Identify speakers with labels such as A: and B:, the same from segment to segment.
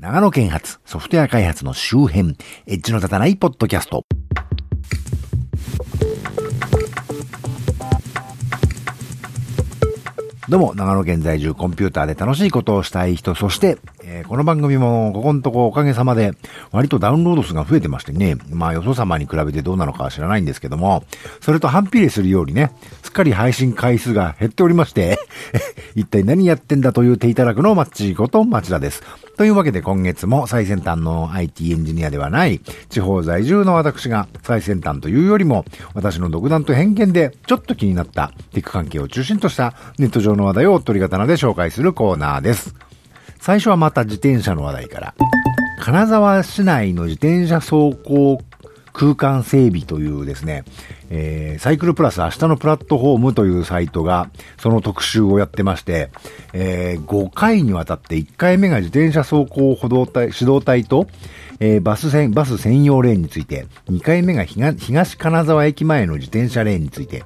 A: 長野県発ソフトウェア開発の周辺、エッジの立たないポッドキャスト。どうも、長野県在住コンピューターで楽しいことをしたい人、そして、えー、この番組もここのとこおかげさまで割とダウンロード数が増えてましてね、まあよそ様に比べてどうなのかは知らないんですけども、それと反比例するようにね、すっかり配信回数が減っておりまして、一体何やってんだという手いただくのマッチこと町田です。というわけで今月も最先端の IT エンジニアではない地方在住の私が最先端というよりも私の独断と偏見でちょっと気になったテック関係を中心としたネット上の話題を取り刀で紹介するコーナーです。最初はまた自転車の話題から。金沢市内の自転車走行空間整備というですね、えー、サイクルプラス明日のプラットフォームというサイトがその特集をやってまして、えー、5回にわたって1回目が自転車走行歩道隊、指導隊と、えー、バス専、バス専用レーンについて、2回目が東金沢駅前の自転車レーンについて、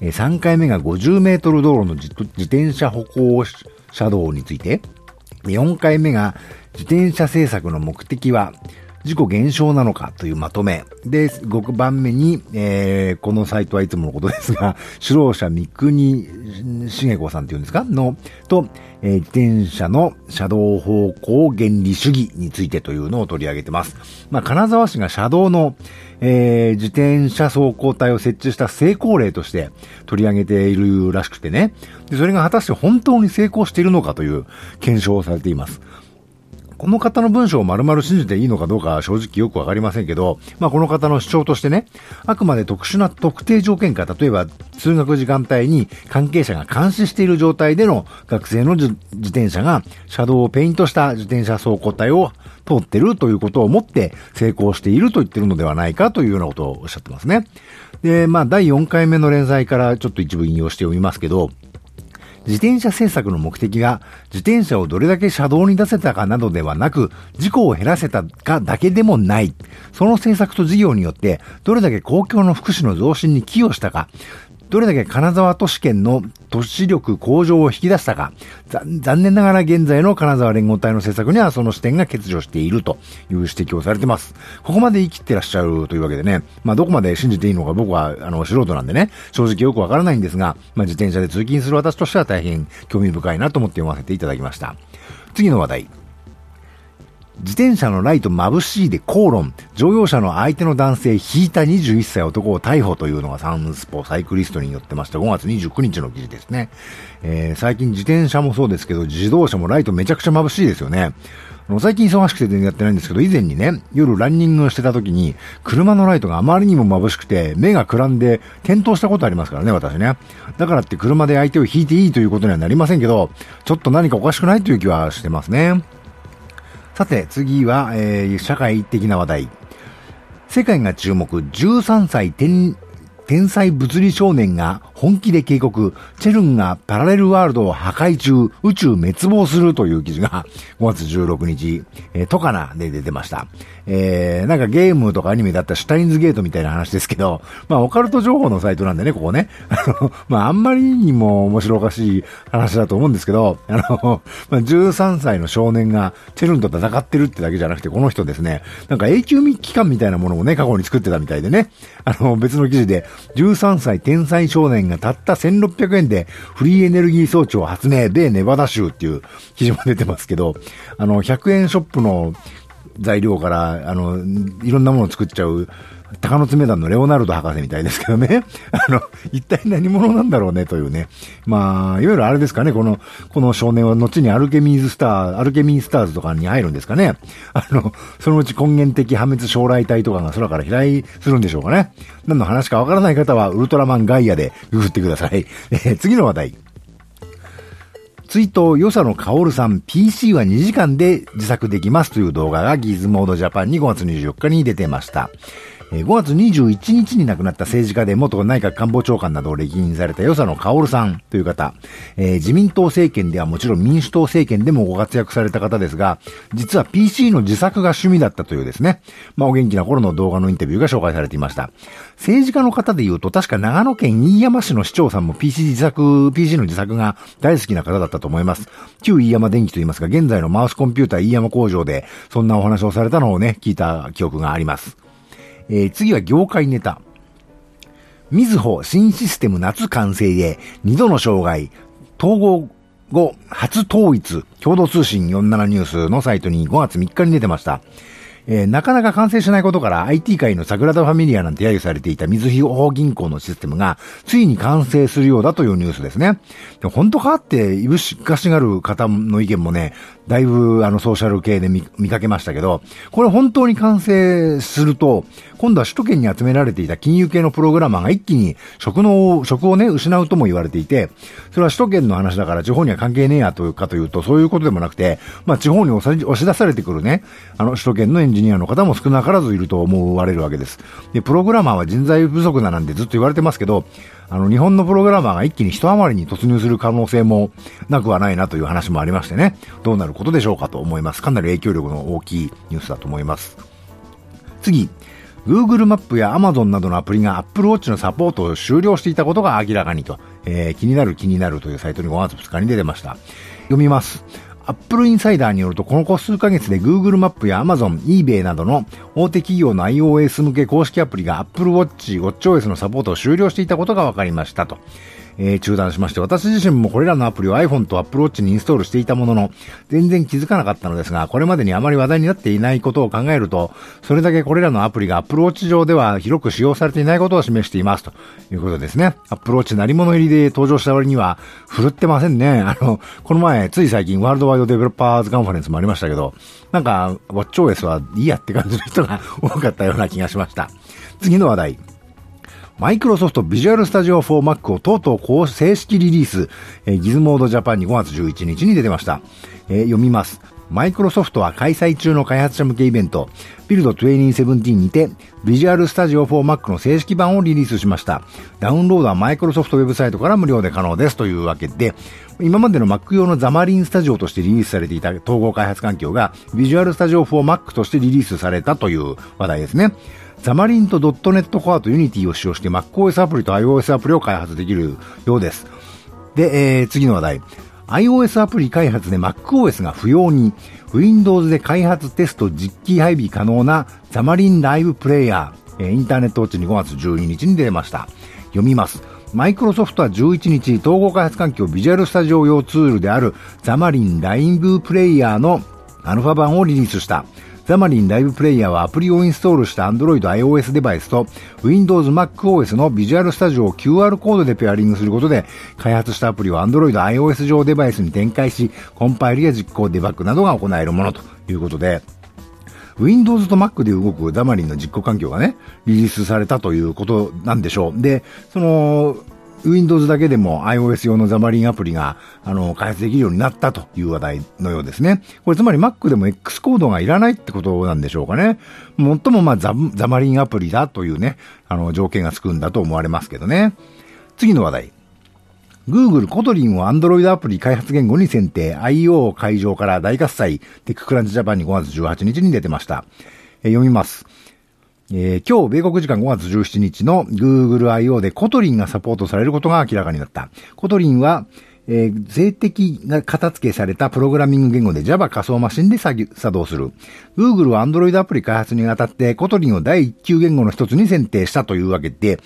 A: え、3回目が50メートル道路の自転車歩行車道について、4回目が自転車政策の目的は事故減少なのかというまとめ。で、5番目に、えー、このサイトはいつものことですが、指導者三国茂子さんっていうんですか？の、と、えー、自転車の車道方向原理主義についてというのを取り上げてます。まあ、金沢市が車道の、えー、自転車走行帯を設置した成功例として取り上げているらしくてね。で、それが果たして本当に成功しているのかという検証をされています。この方の文章を丸々信じていいのかどうか正直よくわかりませんけど、まあこの方の主張としてね、あくまで特殊な特定条件下、例えば通学時間帯に関係者が監視している状態での学生の自転車が車道をペイントした自転車走行帯を通ってるということをもって成功していると言ってるのではないかというようなことをおっしゃってますね。で、まあ第4回目の連載からちょっと一部引用して読みますけど、自転車政策の目的が自転車をどれだけ車道に出せたかなどではなく、事故を減らせたかだけでもない。その政策と事業によってどれだけ公共の福祉の増進に寄与したか、どれだけ金沢都市圏の都市力向上を引き出したか、残念ながら現在の金沢連合体の政策にはその視点が欠如しているという指摘をされてます。ここまで言い切ってらっしゃるというわけでね、まあどこまで信じていいのか僕はあの素人なんでね、正直よくわからないんですが、まあ自転車で通勤する私としては大変興味深いなと思って読ませていただきました。次の話題。自転車のライト眩しいで口論。乗用車の相手の男性引いた21歳男を逮捕というのがサンスポサイクリストによってました5月29日の記事ですね。えー、最近自転車もそうですけど自動車もライトめちゃくちゃ眩しいですよね。最近忙しくて全然やってないんですけど、以前にね、夜ランニングしてた時に、車のライトがあまりにも眩しくて、目がくらんで転倒したことありますからね、私ね。だからって車で相手を引いていいということにはなりませんけど、ちょっと何かおかしくないという気はしてますね。さて、次は、えー、社会的な話題。世界が注目、13歳天、天才物理少年が本気で警告、チェルンがパラレルワールドを破壊中、宇宙滅亡するという記事が 5月16日、えー、トカナで出てました。えー、なんかゲームとかアニメだったシュタインズゲートみたいな話ですけど、まあオカルト情報のサイトなんでね、ここね。あの、まああんまりにも面白おかしい話だと思うんですけど、あの、まあ13歳の少年がチェルンと戦ってるってだけじゃなくて、この人ですね、なんか永久期間みたいなものをね、過去に作ってたみたいでね、あの、別の記事で、13歳天才少年がたった1600円でフリーエネルギー装置を発明、でネバダ州っていう記事も出てますけど、あの、100円ショップの材料から、あの、いろんなものを作っちゃう、鷹の爪団のレオナルド博士みたいですけどね。あの、一体何者なんだろうねというね。まあ、いわゆるあれですかね、この、この少年は後にアルケミーズスター、アルケミースターズとかに入るんですかね。あの、そのうち根源的破滅将来体とかが空から飛来するんでしょうかね。何の話かわからない方は、ウルトラマンガイアでググってください。えー、次の話題。ツイート、よさのかおるさん、PC は2時間で自作できますという動画がギズモードジャパンに5月24日に出てました。え5月21日に亡くなった政治家で元内閣官房長官などを歴任された与謝野薫さんという方、えー、自民党政権ではもちろん民主党政権でもご活躍された方ですが、実は PC の自作が趣味だったというですね、まあお元気な頃の動画のインタビューが紹介されていました。政治家の方で言うと、確か長野県飯山市の市長さんも PC 自作、PC の自作が大好きな方だったと思います。旧飯山電機と言いますが、現在のマウスコンピューター飯山工場で、そんなお話をされたのをね、聞いた記憶があります。えー、次は業界ネタ。みずほ新システム夏完成で2度の障害、統合後初統一、共同通信47ニュースのサイトに5月3日に出てました。えー、なかなか完成しないことから IT 界の桜田ファミリアなんて揶揄されていた水穂銀行のシステムがついに完成するようだというニュースですね。で本当かって、いぶしかしがる方の意見もね、だいぶあのソーシャル系で見かけましたけど、これ本当に完成すると、今度は首都圏に集められていた金融系のプログラマーが一気に職の、職をね、失うとも言われていて、それは首都圏の話だから地方には関係ねえやというかというと、そういうことでもなくて、まあ地方に押し出されてくるね、あの首都圏のエンジニアの方も少なからずいると思われるわけです。で、プログラマーは人材不足だなんてずっと言われてますけど、あの、日本のプログラマーが一気に一余りに突入する可能性もなくはないなという話もありましてね、どうなることでしょうかと思います。かなり影響力の大きいニュースだと思います。次、Google マップや Amazon などのアプリが Apple Watch のサポートを終了していたことが明らかにと、えー、気になる気になるというサイトに5月2日に出てました。読みます。 AppleInsider によると、この数ヶ月で Google マップや Amazon、eBay などの大手企業の iOS 向け公式アプリが Apple Watch、 watchOS のサポートを終了していたことが分かりましたと。えー、中断しまして、私自身もこれらのアプリを iPhone と Apple Watch にインストールしていたものの、全然気づかなかったのですが、これまでにあまり話題になっていないことを考えると、それだけこれらのアプリが Apple Watch 上では広く使用されていないことを示していますということですね。Apple Watch 成り物入りで登場した割には、振るってませんね。あの、この前、つい最近ワールドワイドデベロッパーズカンファレンスもありましたけど、なんか、WatchOS はいいやって感じの人が多かったような気がしました。次の話題。マイクロソフトビジュアルスタジオ4 Mac をとうとう公正式リリース、えー、ギズモードジャパンに5月11日に出てました。えー、読みます。マイクロソフトは開催中の開発者向けイベント、ビルド2017にて、ビジュアルスタジオ4 Mac の正式版をリリースしました。ダウンロードはマイクロソフトウェブサイトから無料で可能ですというわけで、今までの Mac 用のザマリンスタジオとしてリリースされていた統合開発環境が、ビジュアルスタジオ4 Mac としてリリースされたという話題ですね。Xamarin とドットネットコアと Unity を使用して MacOS アプリと iOS アプリを開発できるようです。で、えー、次の話題。iOS アプリ開発で MacOS が不要に、Windows で開発テスト実機配備可能な Xamarin Live Player、えー、 INTERNET Watch に5月12日に出ました。読みます。マイクロソフトは11日、統合開発環境 Visual Studio 用ツールである Xamarin Live Player のアルファ版をリリースした。ザマリンライブプレイヤーはアプリをインストールした Android iOS デバイスと Windows MacOS の Visual Studio を QR コードでペアリングすることで開発したアプリを Android iOS 上デバイスに展開しコンパイルや実行デバッグなどが行えるものということで Windows と Mac で動くザマリンの実行環境がね、リリースされたということなんでしょう。で、その、Windows だけでも iOS 用のザマリンアプリが、あの、開発できるようになったという話題のようですね。これつまり Mac でも X コードがいらないってことなんでしょうかね。最もまあザ Xamarin アプリだというね、あの、条件がつくんだと思われますけどね。次の話題。Google Kotlin を Android アプリ開発言語に選定、 I/O 会場から大喝采、 TechCrunch Japan に5月18日に出てました。え読みます。えー、今日、米国時間5月17日の Google I/O で Kotlin がサポートされることが明らかになった。Kotlin は、えー、静的型付けされたプログラミング言語で Java 仮想マシンで作動する。Google は Android アプリ開発にあたって Kotlin を第一級言語の一つに選定したというわけで、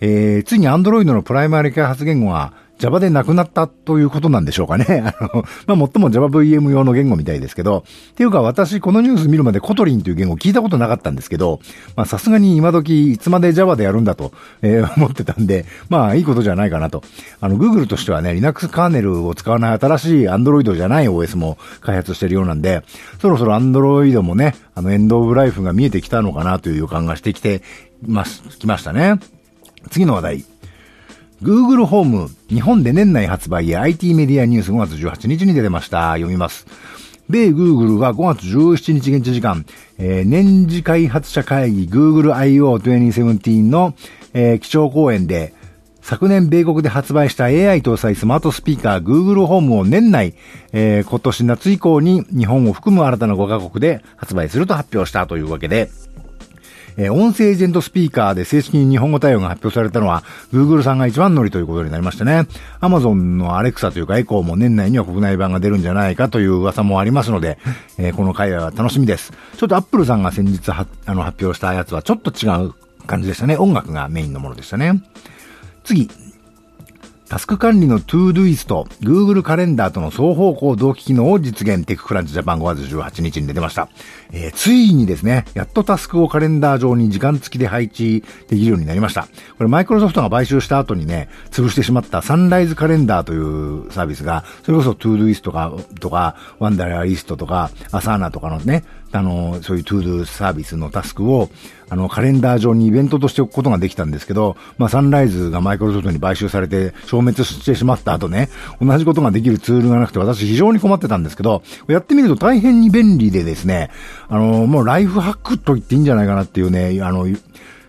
A: えー、ついに Android のプライマリ開発言語が Java でなくなったということなんでしょうかね。あの、まあ、最も Java VM 用の言語みたいですけど、っていうか私このニュース見るまで Kotlin という言語聞いたことなかったんですけど、ま、さすがに今時いつまで Java でやるんだと、えー、思ってたんで、まあ、いいことじゃないかなと。あの、Google としてはね、Linux カーネルを使わない新しい Android じゃない OS も開発してるようなんで、そろそろ Android もね、あの、エンドオブライフが見えてきたのかなという予感がしてきてます、きましたね。次の話題。Google ホーム、日本で年内発売へ IT メディアニュース5月18日に出てました。読みます。米 Google は5月17日現地時間、えー、年次開発者会議 Google I.O. 2017の、えー、基調講演で、昨年米国で発売した AI 搭載スマートスピーカー Google ホームを年内、えー、今年夏以降に日本を含む新たな5カ国で発売すると発表したというわけで、えー、音声エージェントスピーカーで正式に日本語対応が発表されたのは、Google さんが一番乗りということになりましてね。Amazon の Alexa というかエコーも年内には国内版が出るんじゃないかという噂もありますので、えー、この会話は楽しみです。ちょっと Apple さんが先日はあの発表したやつはちょっと違う感じでしたね。音楽がメインのものでしたね。次、タスク管理の ToDoist、Google カレンダーとの双方向同期機能を実現、テッククランチジャパン5月18日に出てました。えー、ついにですね、やっとタスクをカレンダー上に時間付きで配置できるようになりました。これマイクロソフトが買収した後にね、潰してしまったサンライズカレンダーというサービスが、それこそ ToDoist とか、とか、ワンダラリストとか、アサーナとかのね、あの、そういうトゥードゥサービスのタスクを、あの、カレンダー上にイベントとしておくことができたんですけど、まあ、サンライズがマイクロソフトに買収されて消滅してしまった後ね、同じことができるツールがなくて私非常に困ってたんですけど、やってみると大変に便利でですね、あの、もうライフハックと言っていいんじゃないかなっていうね、あの、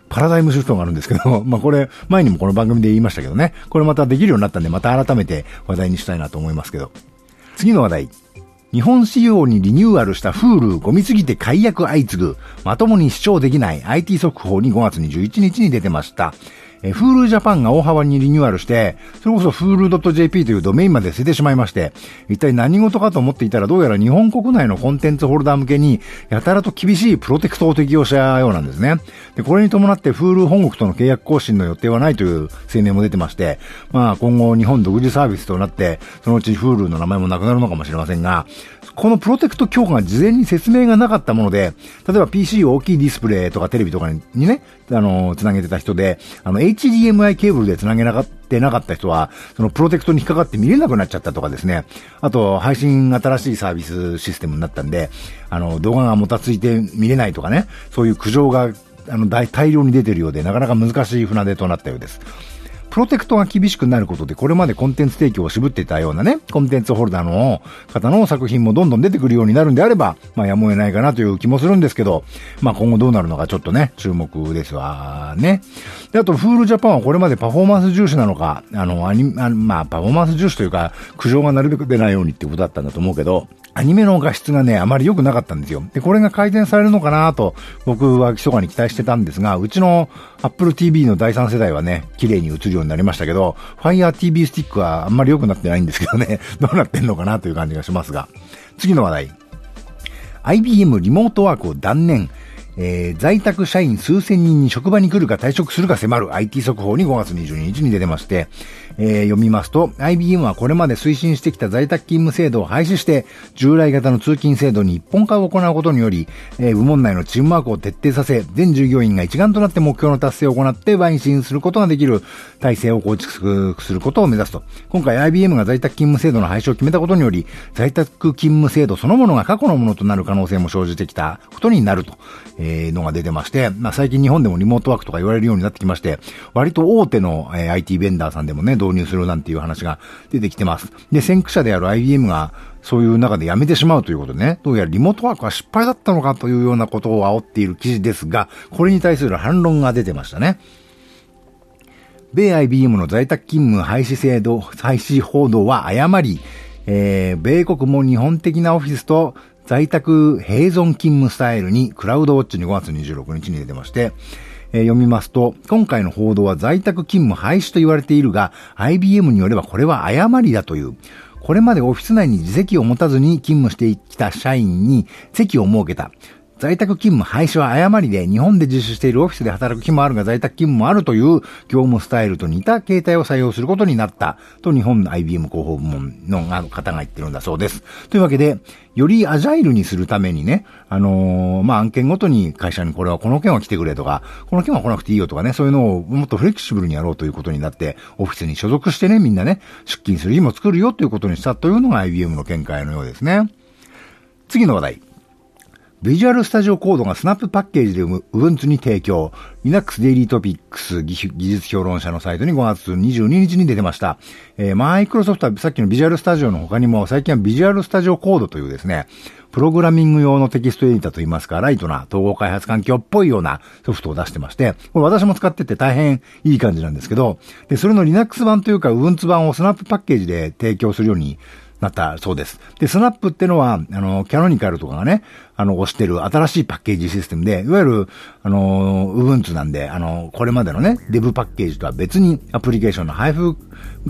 A: パラダイムシフトがあるんですけど、まあこれ、前にもこの番組で言いましたけどね、これまたできるようになったんで、また改めて話題にしたいなと思いますけど。次の話題。日本仕様にリニューアルしたフールゴミすぎて解約相次ぐ、まともに視聴できない IT 速報に5月21日に出てました。えー、Hulu Japan が大幅にリニューアルして、それこそ Hulu.jp というドメインまで捨ててしまいまして、一体何事かと思っていたらどうやら日本国内のコンテンツホルダー向けに、やたらと厳しいプロテクトを適用したようなんですね。で、これに伴って Hulu 本国との契約更新の予定はないという声明も出てまして、まあ今後日本独自サービスとなって、そのうち Hulu の名前もなくなるのかもしれませんが、このプロテクト強化が事前に説明がなかったもので、例えば PC を大きいディスプレイとかテレビとかにね、あの、つなげてた人で、あの、HDMI ケーブルでつなげなかってなかった人は、そのプロテクトに引っかかって見れなくなっちゃったとかですね。あと、配信新しいサービスシステムになったんで、あの、動画がもたついて見れないとかね、そういう苦情が、あの、大量に出てるようで、なかなか難しい船出となったようです。プロテクトが厳しくなることで、これまでコンテンツ提供を渋っていたようなね、コンテンツホルダーの方の作品もどんどん出てくるようになるんであれば、まあやむを得ないかなという気もするんですけど、まあ今後どうなるのかちょっとね、注目ですわね。で、あと、フールジャパンはこれまでパフォーマンス重視なのか、あの、アニあまあパフォーマンス重視というか、苦情がなるべく出ないようにってことだったんだと思うけど、アニメの画質がね、あまり良くなかったんですよ。で、これが改善されるのかなと、僕は密かに期待してたんですが、うちの Apple TV の第3世代はね、綺麗に映るようになりましたけど、Fire TV スティックはあんまり良くなってないんですけどね、どうなってんのかなという感じがしますが。次の話題。IBM リモートワークを断念。えー、在宅社員数千人に職場に来るか退職するか迫る IT 速報に5月22日に出てまして、えー、読みますと、IBM はこれまで推進してきた在宅勤務制度を廃止して、従来型の通勤制度に一本化を行うことにより、えー、部門内のチームワークを徹底させ、全従業員が一丸となって目標の達成を行って邁進することができる体制を構築することを目指すと。今回 IBM が在宅勤務制度の廃止を決めたことにより、在宅勤務制度そのものが過去のものとなる可能性も生じてきたことになると、えー、のが出てまして、まあ最近日本でもリモートワークとか言われるようになってきまして、割と大手の、えー、IT ベンダーさんでもね、導入するなんていう話が出てきてます。で、先駆者である IBM が、そういう中でやめてしまうということでね、どうやらリモートワークは失敗だったのかというようなことを煽っている記事ですが、これに対する反論が出てましたね。米 IBM の在宅勤務廃止制度、廃止報道は誤り、えー、米国も日本的なオフィスと在宅併存勤務スタイルにクラウドウォッチに5月26日に出てまして、えー、読みますと、今回の報道は在宅勤務廃止と言われているが、IBM によればこれは誤りだという。これまでオフィス内に自席を持たずに勤務してきた社員に席を設けた。在宅勤務廃止は誤りで、日本で実施しているオフィスで働く日もあるが在宅勤務もあるという業務スタイルと似た形態を採用することになった、と日本の IBM 広報部門の方が言ってるんだそうです。というわけで、よりアジャイルにするためにね、あのー、まあ、案件ごとに会社にこれはこの件は来てくれとか、この件は来なくていいよとかね、そういうのをもっとフレキシブルにやろうということになって、オフィスに所属してね、みんなね、出勤する日も作るよということにしたというのが IBM の見解のようですね。次の話題。ビジュアルスタジオコードがスナップパッケージで Ubuntu に提供。Linux Daily Topics 技術評論者のサイトに5月22日に出てました。えー、マイクロソフトはさっきのビジュアルスタジオの他にも最近はビジュアルスタジオコードというですね、プログラミング用のテキストエディターといいますか、ライトな統合開発環境っぽいようなソフトを出してまして、これ私も使ってて大変いい感じなんですけど、で、それの Linux 版というか Ubuntu 版をスナップパッケージで提供するようになったそうです。で、スナップってのは、あの、キャノニカルとかがね、あの、押してる新しいパッケージシステムで、いわゆる、あの、u b u n なんで、あの、これまでのね、デブパッケージとは別にアプリケーションの配布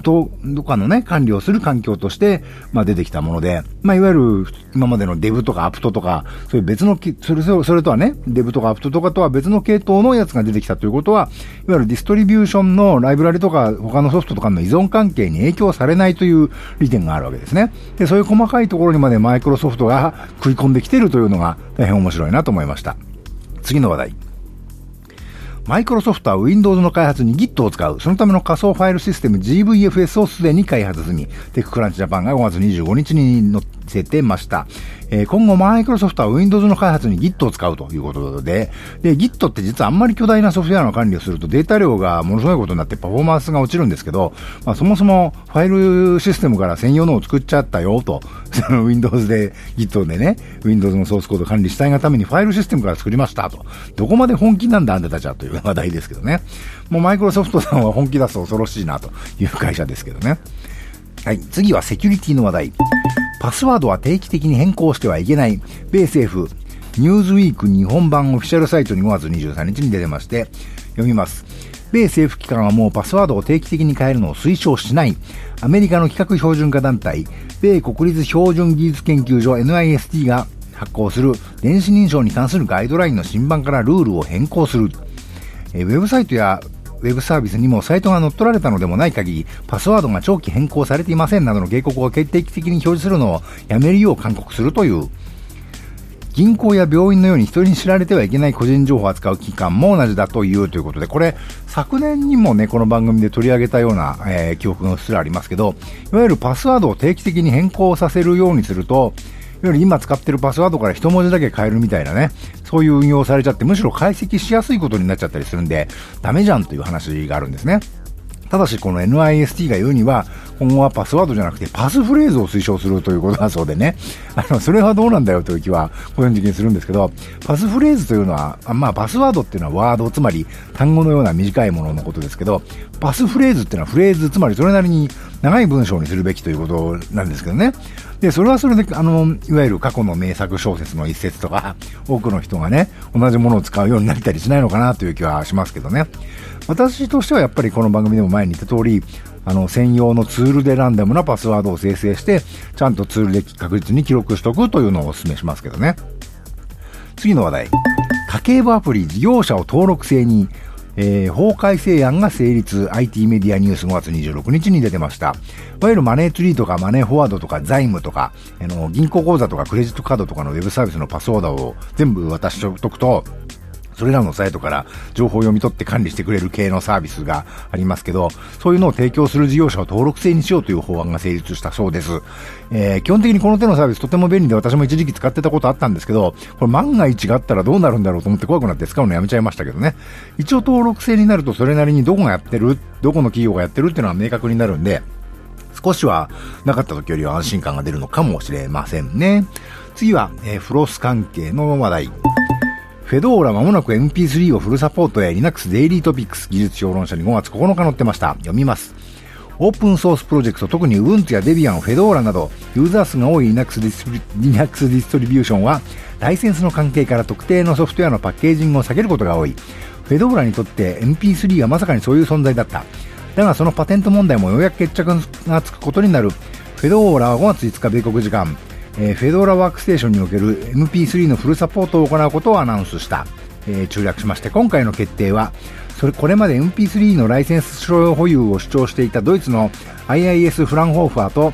A: と、とかのね、管理をする環境として、まあ出てきたもので、まあいわゆる、今までのデブとかアプトとか、そういう別の、それ、それとはね、デブとかアプトとかとは別の系統のやつが出てきたということは、いわゆるディストリビューションのライブラリとか他のソフトとかの依存関係に影響されないという利点があるわけですね。で、そういう細かいところにまでマイクロソフトが食い込んできているというのが大変面白いなと思いました。次の話題。マイクロソフトは Windows の開発に Git を使う。そのための仮想ファイルシステム GVFS をすでに開発済み。テッククランチジャパンが5月25日に載せてました。えー、今後マイクロソフトは Windows の開発に Git を使うということで、で、Git って実はあんまり巨大なソフトウェアの管理をするとデータ量がものすごいことになってパフォーマンスが落ちるんですけど、まあそもそもファイルシステムから専用のを作っちゃったよと、その Windows で Git でね、Windows のソースコード管理したいがためにファイルシステムから作りましたと。どこまで本気なんだあんたたちはという話題ですけどね。もうマイクロソフトさんは本気出すと恐ろしいなという会社ですけどね。はい、次はセキュリティの話題。パスワードは定期的に変更してはいけない、米政府、ニューズウィーク日本版オフィシャルサイトに5月23日に出てまして、読みます。米政府機関はもうパスワードを定期的に変えるのを推奨しない。アメリカの規格標準化団体、米国立標準技術研究所 NIST が発行する電子認証に関するガイドラインの新版からルールを変更する。ウェブサイトやウェブサービスにもサイトが乗っ取られたのでもない限り、パスワードが長期変更されていませんなどの警告を決定的に表示するのをやめるよう勧告するという、銀行や病院のように人に知られてはいけない個人情報を扱う機関も同じだというということで、これ、昨年にもね、この番組で取り上げたような、えー、記憶がうっすらありますけど、いわゆるパスワードを定期的に変更させるようにすると、いわゆる今使ってるパスワードから一文字だけ変えるみたいなね、そういう運用されちゃって、むしろ解析しやすいことになっちゃったりするんで、ダメじゃんという話があるんですね。ただし、この NIST が言うには、今後はパスワードじゃなくてパスフレーズを推奨するということだそうでね。あの、それはどうなんだよという気は個人的にするんですけど、パスフレーズというのは、まあ、パスワードっていうのはワード、つまり単語のような短いもののことですけど、パスフレーズっていうのはフレーズ、つまりそれなりに長い文章にするべきということなんですけどね。で、それはそれで、あの、いわゆる過去の名作小説の一節とか、多くの人がね、同じものを使うようになったりしないのかなという気はしますけどね。私としてはやっぱりこの番組でも前に言った通り、あの、専用のツールでランダムなパスワードを生成して、ちゃんとツールで確実に記録しておくというのをお勧めしますけどね。次の話題。家計簿アプリ事業者を登録制にえー、法改正案が成立、IT メディアニュース5月26日に出てました。いわゆるマネーツリーとかマネーフォワードとか財務とか、あの、銀行口座とかクレジットカードとかのウェブサービスのパスワードを全部渡しておくと、それらのサイトから情報を読み取って管理してくれる系のサービスがありますけど、そういうのを提供する事業者を登録制にしようという法案が成立したそうです。えー、基本的にこの手のサービスとても便利で私も一時期使ってたことあったんですけど、これ万が一があったらどうなるんだろうと思って怖くなって使うのやめちゃいましたけどね。一応登録制になるとそれなりにどこがやってる、どこの企業がやってるっていうのは明確になるんで、少しはなかった時よりは安心感が出るのかもしれませんね。次は、えー、フロス関係の話題。フェドーラまもなく MP3 をフルサポートへ Linux デイリートピックス技術評論者に5月9日載ってました。読みます。オープンソースプロジェクト、特に Ubuntu や Debian、フェドーラなど、ユーザー数が多い Linux ディストリ Linux ディストリビューションは、ライセンスの関係から特定のソフトウェアのパッケージングを避けることが多い。フェドーラにとって MP3 はまさかにそういう存在だった。だがそのパテント問題もようやく決着がつくことになる。フェドーラは5月5日米国時間、えー、フェドーラワークステーションにおける MP3 のフルサポートを行うことをアナウンスした。えー、中略しまして今回の決定はそれこれまで MP3 のライセンス所有保有を主張していたドイツの IIS フランホーファーと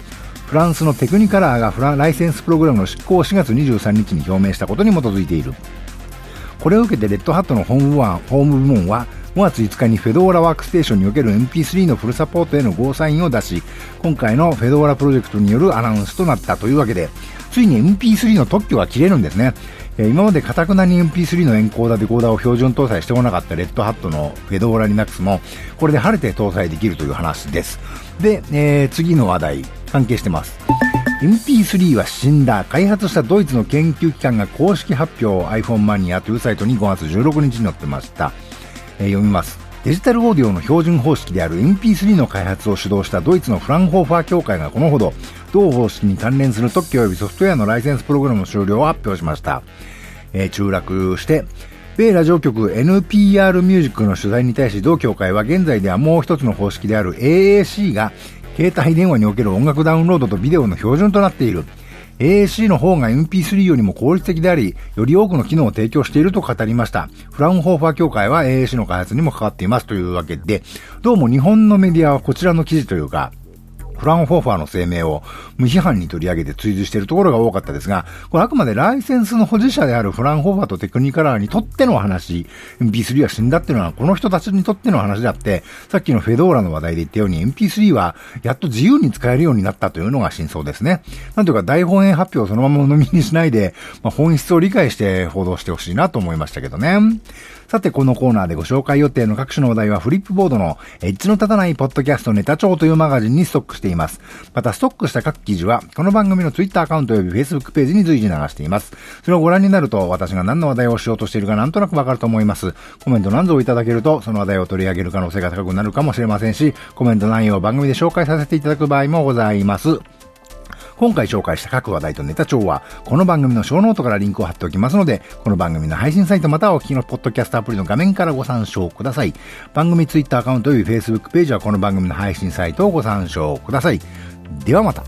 A: フランスのテクニカラーがフラライセンスプログラムの執行を4月23日に表明したことに基づいているこれを受けてレッドハットのホームホーム部門は5月5日にフェドーラワークステーションにおける MP3 のフルサポートへのゴーサインを出し、今回のフェドーラプロジェクトによるアナウンスとなったというわけで、ついに MP3 の特許が切れるんですね。今までかたくなに MP3 のエンコーダー、デコーダーを標準搭載してこなかったレッドハットのフェドーラリナックスも、これで晴れて搭載できるという話です。で、えー、次の話題、関係してます。MP3 は死んだ。開発したドイツの研究機関が公式発表 iPhone マニアというサイトに5月16日に載ってました。えー、読みます。デジタルオーディオの標準方式である MP3 の開発を主導したドイツのフランホーファー協会がこのほど、同方式に関連する特許及びソフトウェアのライセンスプログラムの終了を発表しました。えー、中落して、米ラジオ局 NPR ミュージックの取材に対し同協会は現在ではもう一つの方式である AAC が携帯電話における音楽ダウンロードとビデオの標準となっている。AAC の方が MP3 よりも効率的であり、より多くの機能を提供していると語りました。フラウンホーファー協会は AAC の開発にも関わっていますというわけで、どうも日本のメディアはこちらの記事というか、フランホーファーの声明を無批判に取り上げて追随しているところが多かったですが、これあくまでライセンスの保持者であるフランホーファーとテクニカラーにとっての話、MP3 は死んだっていうのはこの人たちにとっての話であって、さっきのフェドーラの話題で言ったように MP3 はやっと自由に使えるようになったというのが真相ですね。なんというか大本営発表をそのまま飲みにしないで、まあ、本質を理解して報道してほしいなと思いましたけどね。さて、このコーナーでご紹介予定の各種のお題はフリップボードのエッジの立たないポッドキャストネタ帳というマガジンにストックしています。また、ストックした各記事は、この番組の Twitter アカウント及び Facebook ページに随時流しています。それをご覧になると、私が何の話題をしようとしているかなんとなくわかると思います。コメント何ぞをいただけると、その話題を取り上げる可能性が高くなるかもしれませんし、コメント内容を番組で紹介させていただく場合もございます。今回紹介した各話題とネタ帳は、この番組のショーノートからリンクを貼っておきますので、この番組の配信サイトまたはお聞きのポッドキャストアプリの画面からご参照ください。番組ツイッターアカウント及び Facebook ページはこの番組の配信サイトをご参照ください。ではまた。